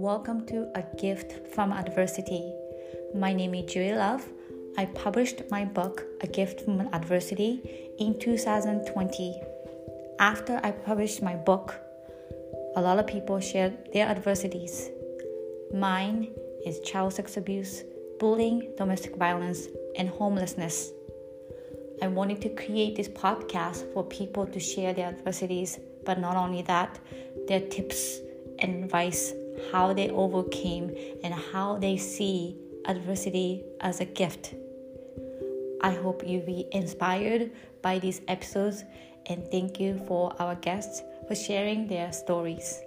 Welcome to A Gift from Adversity. My name is Julie Love. I published my book, A Gift from Adversity, in 2020. After I published my book, a lot of people shared their adversities. Mine is child sex abuse, bullying, domestic violence, and homelessness. I wanted to create this podcast for people to share their adversities, but not only that, their tips and advice, how they overcame, and how they see adversity as a gift. I hope you be inspired by these episodes and thank you for our guests for sharing their stories.